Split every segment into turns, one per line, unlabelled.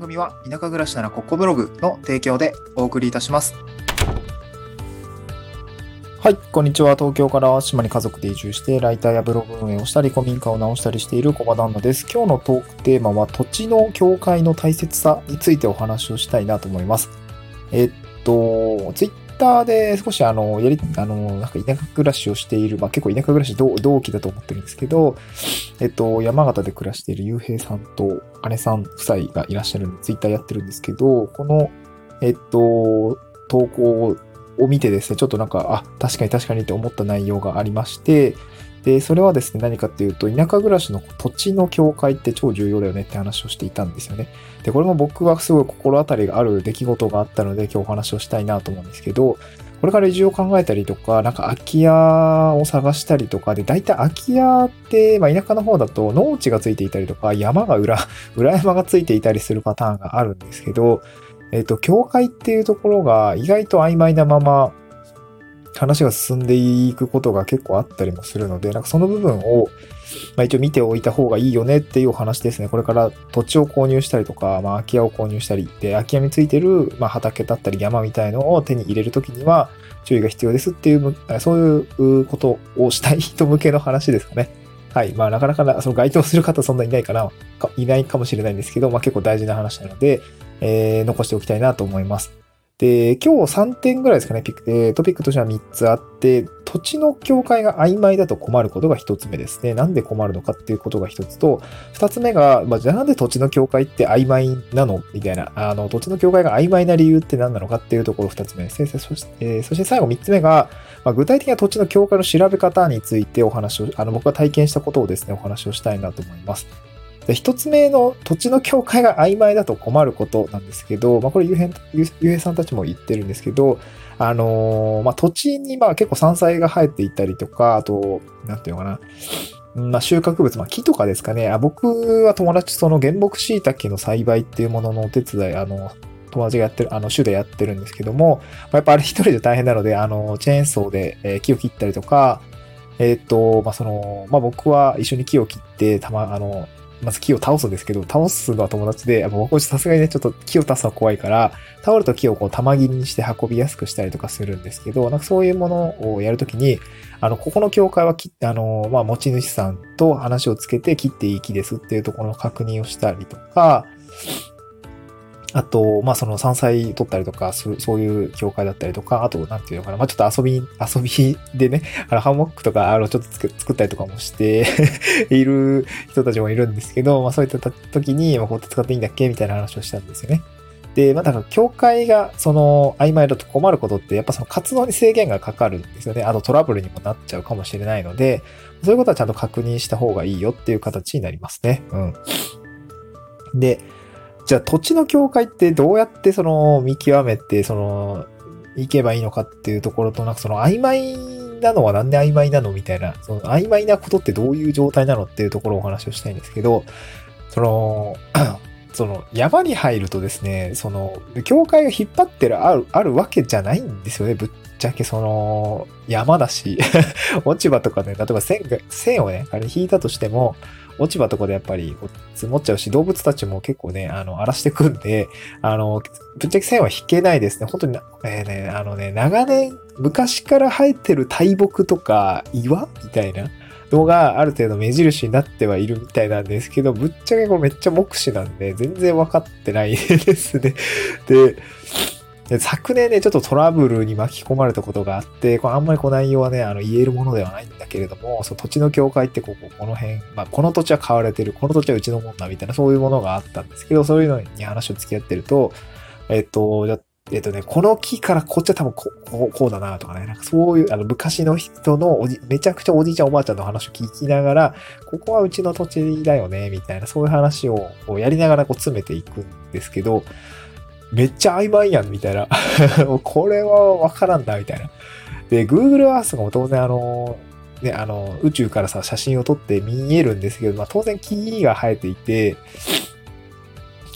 番組は田舎暮らしならここブログの提供でお送りいたします。はい、こんにちは。東京から島に家族で移住して、ライターやブログ運営をしたり、古民家を直したりしている小場旦那です。今日のトークテーマは、土地の境界の大切さについてお話をしたいなと思います。えっと、ツイッターで少しあの、やり、あの、なんか田舎暮らしをしている、まあ結構田舎暮らし同期だと思ってるんですけど、えっと、山形で暮らしているゆうへいさんと姉さん夫妻がいらっしゃるんで、ツイッターやってるんですけど、この、えっと、投稿を見てですね、ちょっとなんか、あ、確かに確かにって思った内容がありまして、で、それはですね、何かっていうと、田舎暮らしの土地の境界って超重要だよねって話をしていたんですよね。で、これも僕はすごい心当たりがある出来事があったので、今日お話をしたいなと思うんですけど、これから移住を考えたりとか、なんか空き家を探したりとかで、大体空き家って、まあ田舎の方だと農地がついていたりとか、山が裏、裏山がついていたりするパターンがあるんですけど、えっ、と、境界っていうところが意外と曖昧なまま話が進んでいくことが結構あったりもするので、なんかその部分を、まあ、一応見ておいた方がいいよねっていうお話ですね。これから土地を購入したりとか、まあ、空き家を購入したり、で、空き家についてる、まあ、畑だったり山みたいのを手に入れるときには注意が必要ですっていう、そういうことをしたい人向けの話ですかね。はい。まあ、なかなかその該当する方そんなにいないかな、いないかもしれないんですけど、まあ結構大事な話なので、えー、残しておきたいなと思います。で、今日3点ぐらいですかね、ピック、トピックとしては3つあって、土地の境界が曖昧だと困ることが1つ目ですね。なんで困るのかっていうことが1つと、2つ目が、まあ、じゃあなんで土地の境界って曖昧なのみたいな、あの、土地の境界が曖昧な理由って何なのかっていうところ2つ目ですね。そして、えーそして最後3つ目が、まあ、具体的な土地の境界の調べ方についてお話を、あの、僕が体験したことをですね、お話をしたいなと思います。で一つ目の土地の境界が曖昧だと困ることなんですけど、まあ、これゆうへん、ゆうゆうへいさんたちも言ってるんですけど、あのーまあ、土地にまあ結構山菜が生えていたりとか、あと、なんていうのかな、まあ、収穫物、まあ、木とかですかね。あ僕は友達その原木椎茸の栽培っていうもののお手伝い、あの、友達がやってる、あの、種でやってるんですけども、まあ、やっぱあれ一人で大変なので、あの、チェーンソーで、え木を切ったりとか、えーっと、まあ、その、まあ、僕は一緒に木を切って、たま、あの、まず木を倒すんですけど、倒すのは友達で、やっぱ僕はさすがにね、ちょっと木を倒すのは怖いから、倒ると木をこう玉切りにして運びやすくしたりとかするんですけど、なんかそういうものをやるときに、あの、ここの境界は、あの、まあ、持ち主さんと話をつけて切っていい木ですっていうところの確認をしたりとか、あと、まあ、その山菜取ったりとか、そういう境界だったりとか、あと、なんていうのかな、まあ、ちょっと遊び、遊びでね、あの、ハンモックとか、あの、ちょっと作ったりとかもして いる人たちもいるんですけど、まあ、そういった時に、まあ、こうやって使っていいんだっけ？みたいな話をしたんですよね。で、まあ、だから、境界が、その、曖昧だと困ることって、やっぱその活動に制限がかかるんですよね。あとトラブルにもなっちゃうかもしれないので、そういうことはちゃんと確認した方がいいよっていう形になりますね。うん。で、じゃあ土地の境界ってどうやってその見極めて、その、行けばいいのかっていうところと、なんかその曖昧なのはなんで曖昧なのみたいな、その曖昧なことってどういう状態なのっていうところをお話をしたいんですけど、その、その山に入るとですね、その、境界が引っ張ってるある、あるわけじゃないんですよね。ぶっちゃけその、山だし、落ち葉とかね、例えば線が、線をね、あれ引いたとしても、落ち葉とかでやっぱり積もっちゃうし、動物たちも結構ね、あの、荒らしてくんで、あの、ぶっちゃけ線は引けないですね。本当にな、えーね、あのね、長年、昔から生えてる大木とか岩みたいなのがある程度目印になってはいるみたいなんですけど、ぶっちゃけこれめっちゃ目視なんで、全然分かってないですね。で、昨年ね、ちょっとトラブルに巻き込まれたことがあって、これあんまりこう内容はね、あの言えるものではないんだけれども、そう土地の境界ってここ、この辺、まあこの土地は買われてる、この土地はうちのもんだみたいな、そういうものがあったんですけど、そういうのに話を付き合ってると、えっと、じゃえっとね、この木からこっちは多分こう、ここうだなとかね、なんかそういう、あの、昔の人のおじ、めちゃくちゃおじいちゃんおばあちゃんの話を聞きながら、ここはうちの土地だよね、みたいな、そういう話をやりながらこう詰めていくんですけど、めっちゃ曖昧やん、みたいな。これはわからんな、みたいな。で、Google Earth がも当然あの、ね、あの、宇宙からさ、写真を撮って見えるんですけど、まあ当然木が生えていて、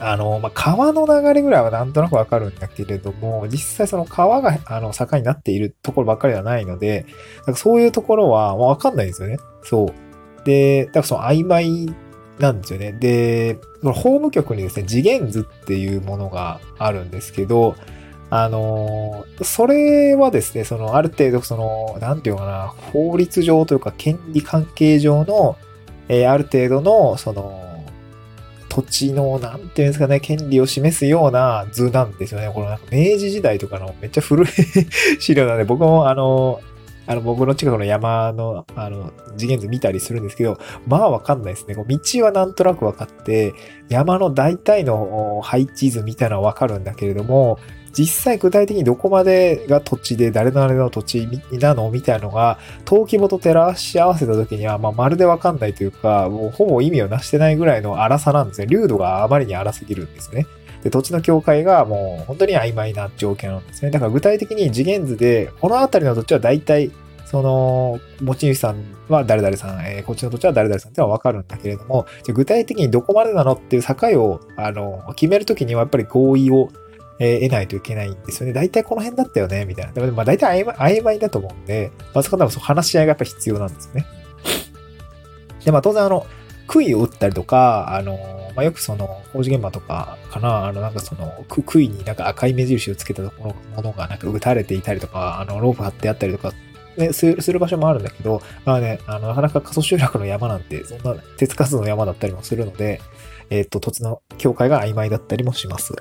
あの、まあ、川の流れぐらいはなんとなくわかるんだけれども、実際その川が、あの、坂になっているところばっかりではないので、なんかそういうところは、まあわかんないんですよね。そう。で、だからその曖昧なんですよね。で、法務局にですね、次元図っていうものがあるんですけど、あの、それはですね、その、ある程度、その、なんていうのかな、法律上というか、権利関係上の、えー、ある程度の、その、土地の、なんていうんですかね、権利を示すような図なんですよね。このなんか明治時代とかのめっちゃ古い 資料なんで、僕もあの、あの、僕の近くの山の、あの、次元図見たりするんですけど、まあわかんないですね。こう道はなんとなくわかって、山の大体の配置図みたいなのはわかるんだけれども、実際具体的にどこまでが土地で誰のあれの土地なのみたいなのが、登記簿と照らし合わせた時には、まあ、まるでわかんないというか、もうほぼ意味をなしてないぐらいの荒さなんですね。流度があまりに荒すぎるんですね。で、土地の境界がもう本当に曖昧な条件なんですね。だから具体的に次元図で、この辺りの土地は大体、その、持ち主さんは誰々さん、えー、こっちの土地は誰々さんってのはわかるんだけれども、じゃ具体的にどこまでなのっていう境を、あの、決めるときにはやっぱり合意をえー、得ないといけないんですよね。大体この辺だったよね、みたいな。でも、まあ大体曖昧だと思うんで、まあ、そこは話し合いがやっぱ必要なんですよね。で、まあ当然あの、杭を打ったりとか、あの、まあ、よくその、工事現場とかかな、あの、なんかその、杭になんか赤い目印をつけたところ、ものがなんか打たれていたりとか、あの、ロープ張ってあったりとか、ね、する場所もあるんだけど、まあね、あの、なかなか過疎集落の山なんて、そんな鉄活動の山だったりもするので、えっ、ー、と、土地の境界が曖昧だったりもします。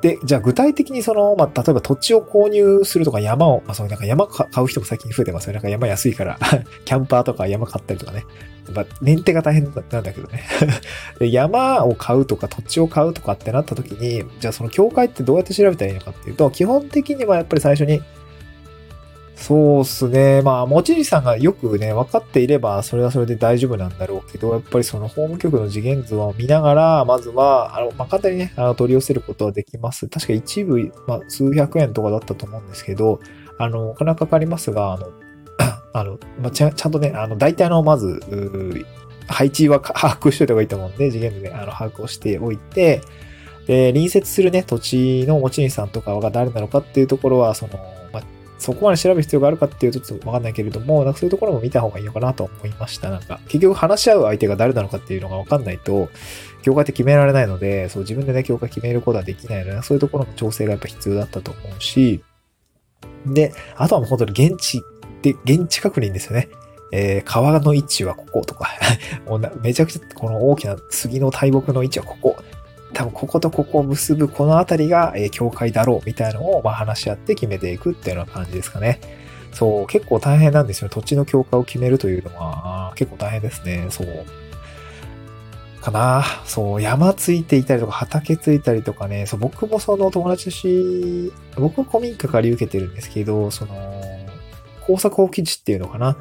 で、じゃあ具体的にその、まあ、例えば土地を購入するとか山を、まあ、そういうなんか山買う人も最近増えてますよね。なんか山安いから キャンパーとか山買ったりとかね。やっぱ、メンテが大変なんだけどね で。山を買うとか土地を買うとかってなった時に、じゃあその境界ってどうやって調べたらいいのかっていうと、基本的にはやっぱり最初にそうっすね。まあ、持ち主さんがよくね、分かっていれば、それはそれで大丈夫なんだろうけど、やっぱりその法務局の次元図を見ながら、まずは、あの、まあ、簡単にね、あの、取り寄せることはできます。確か一部、まあ、数百円とかだったと思うんですけど、あの、お金かかりますが、あの、あの、まあ、ちゃちゃんとね、あの、大体の、まず、配置は把握しといた方がいいと思うんで、次元図で、あの、把握をしておいて、で、隣接するね、土地の持ち主さんとかが誰なのかっていうところは、その、そこまで調べる必要があるかっていうとちょっとわかんないけれども、なんかそういうところも見た方がいいのかなと思いました。なんか、結局話し合う相手が誰なのかっていうのがわかんないと、境界って決められないので、そう自分でね、境界決めることはできないので、そういうところの調整がやっぱ必要だったと思うし、で、あとはもう本当に現地で、現地確認ですよね。えー、川の位置はこことか めちゃくちゃこの大きな杉の大木の位置はここ。多分こことここを結ぶこの辺りが、えー、境界だろうみたいなのを、まあ、話し合って決めていくっていうような感じですかね。そう、結構大変なんですよ。土地の境界を決めるというのは、結構大変ですね。そう。かな。そう、山ついていたりとか、畑ついたりとかね、そう、僕もその友達し、僕は古民家借り受けてるんですけど、その、工作放棄地っていうのかな。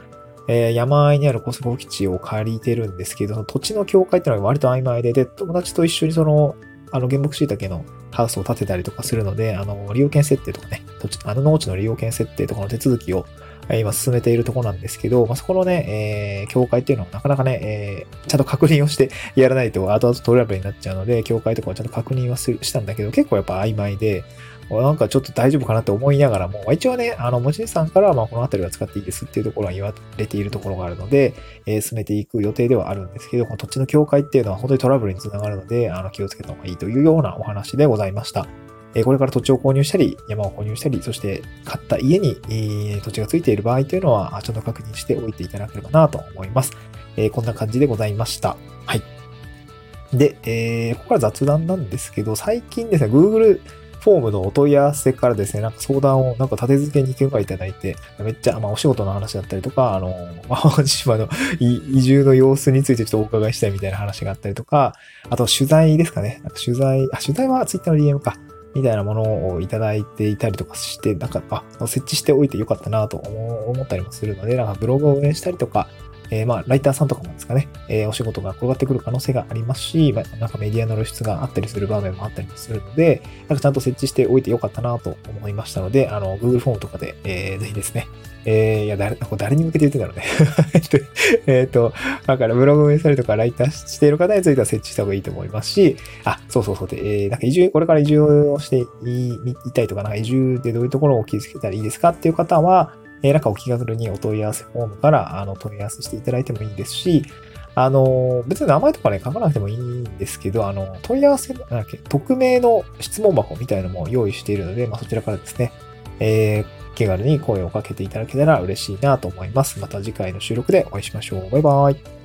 えー、山あいにある高速基地を借りてるんですけど、その土地の境界っていうのは割と曖昧で、で、友達と一緒にその、あの、原木椎茸のハウスを建てたりとかするので、あの、利用権設定とかね、土地、あの農地の利用権設定とかの手続きを、今進めているところなんですけど、まあ、そこのね、えー、境界っていうのはなかなかね、えー、ちゃんと確認をして やらないと後々トラブルになっちゃうので、教会とかはちゃんと確認はしたんだけど、結構やっぱ曖昧で、なんかちょっと大丈夫かなって思いながらも、一応ね、あの、持ち主さんから、まあ、この辺りは使っていいですっていうところは言われているところがあるので、えー、進めていく予定ではあるんですけど、この土地の境界っていうのは本当にトラブルにつながるので、あの、気をつけた方がいいというようなお話でございました。えこれから土地を購入したり、山を購入したり、そして買った家に、え土地がついている場合というのは、ちょっと確認しておいていただければなと思います。えこんな感じでございました。はい。で、えー、ここから雑談なんですけど、最近ですね、Google フォームのお問い合わせからですね、なんか相談をなんか立て付けに許可いただいて、めっちゃ、まあお仕事の話だったりとか、あの、淡路島の移住の様子についてちょっとお伺いしたいみたいな話があったりとか、あと取材ですかね。なんか取材、あ、取材は Twitter の DM か。みたいなものをいただいていたりとかして、なんか、あ、設置しておいてよかったなと思ったりもするので、なんかブログを運営したりとか、えー、まあ、ライターさんとかもですかね、えー、お仕事が転がってくる可能性がありますし、まあ、なんかメディアの露出があったりする場面もあったりするので、なんかちゃんと設置しておいてよかったなと思いましたので、あの、Google フォームとかで、えー、ぜひですね、えー、いや、誰、誰に向けて言ってんだろうね。えっと、だからブログ運営したりとかライターしている方については設置した方がいいと思いますし、あ、そうそうそう。で、えー、なんか移住、これから移住をしていいたいとか、なんか移住でどういうところを気づけたらいいですかっていう方は、えー、なんかお気軽にお問い合わせフォームからあの問い合わせしていただいてもいいですし、あの、別に名前とかね、書かなくてもいいんですけど、あの、問い合わせ、なんだっけ、匿名の質問箱みたいなのも用意しているので、まあ、そちらからですね、えー、気軽に声をかけていただけたら嬉しいなと思います。また次回の収録でお会いしましょう。バイバイ。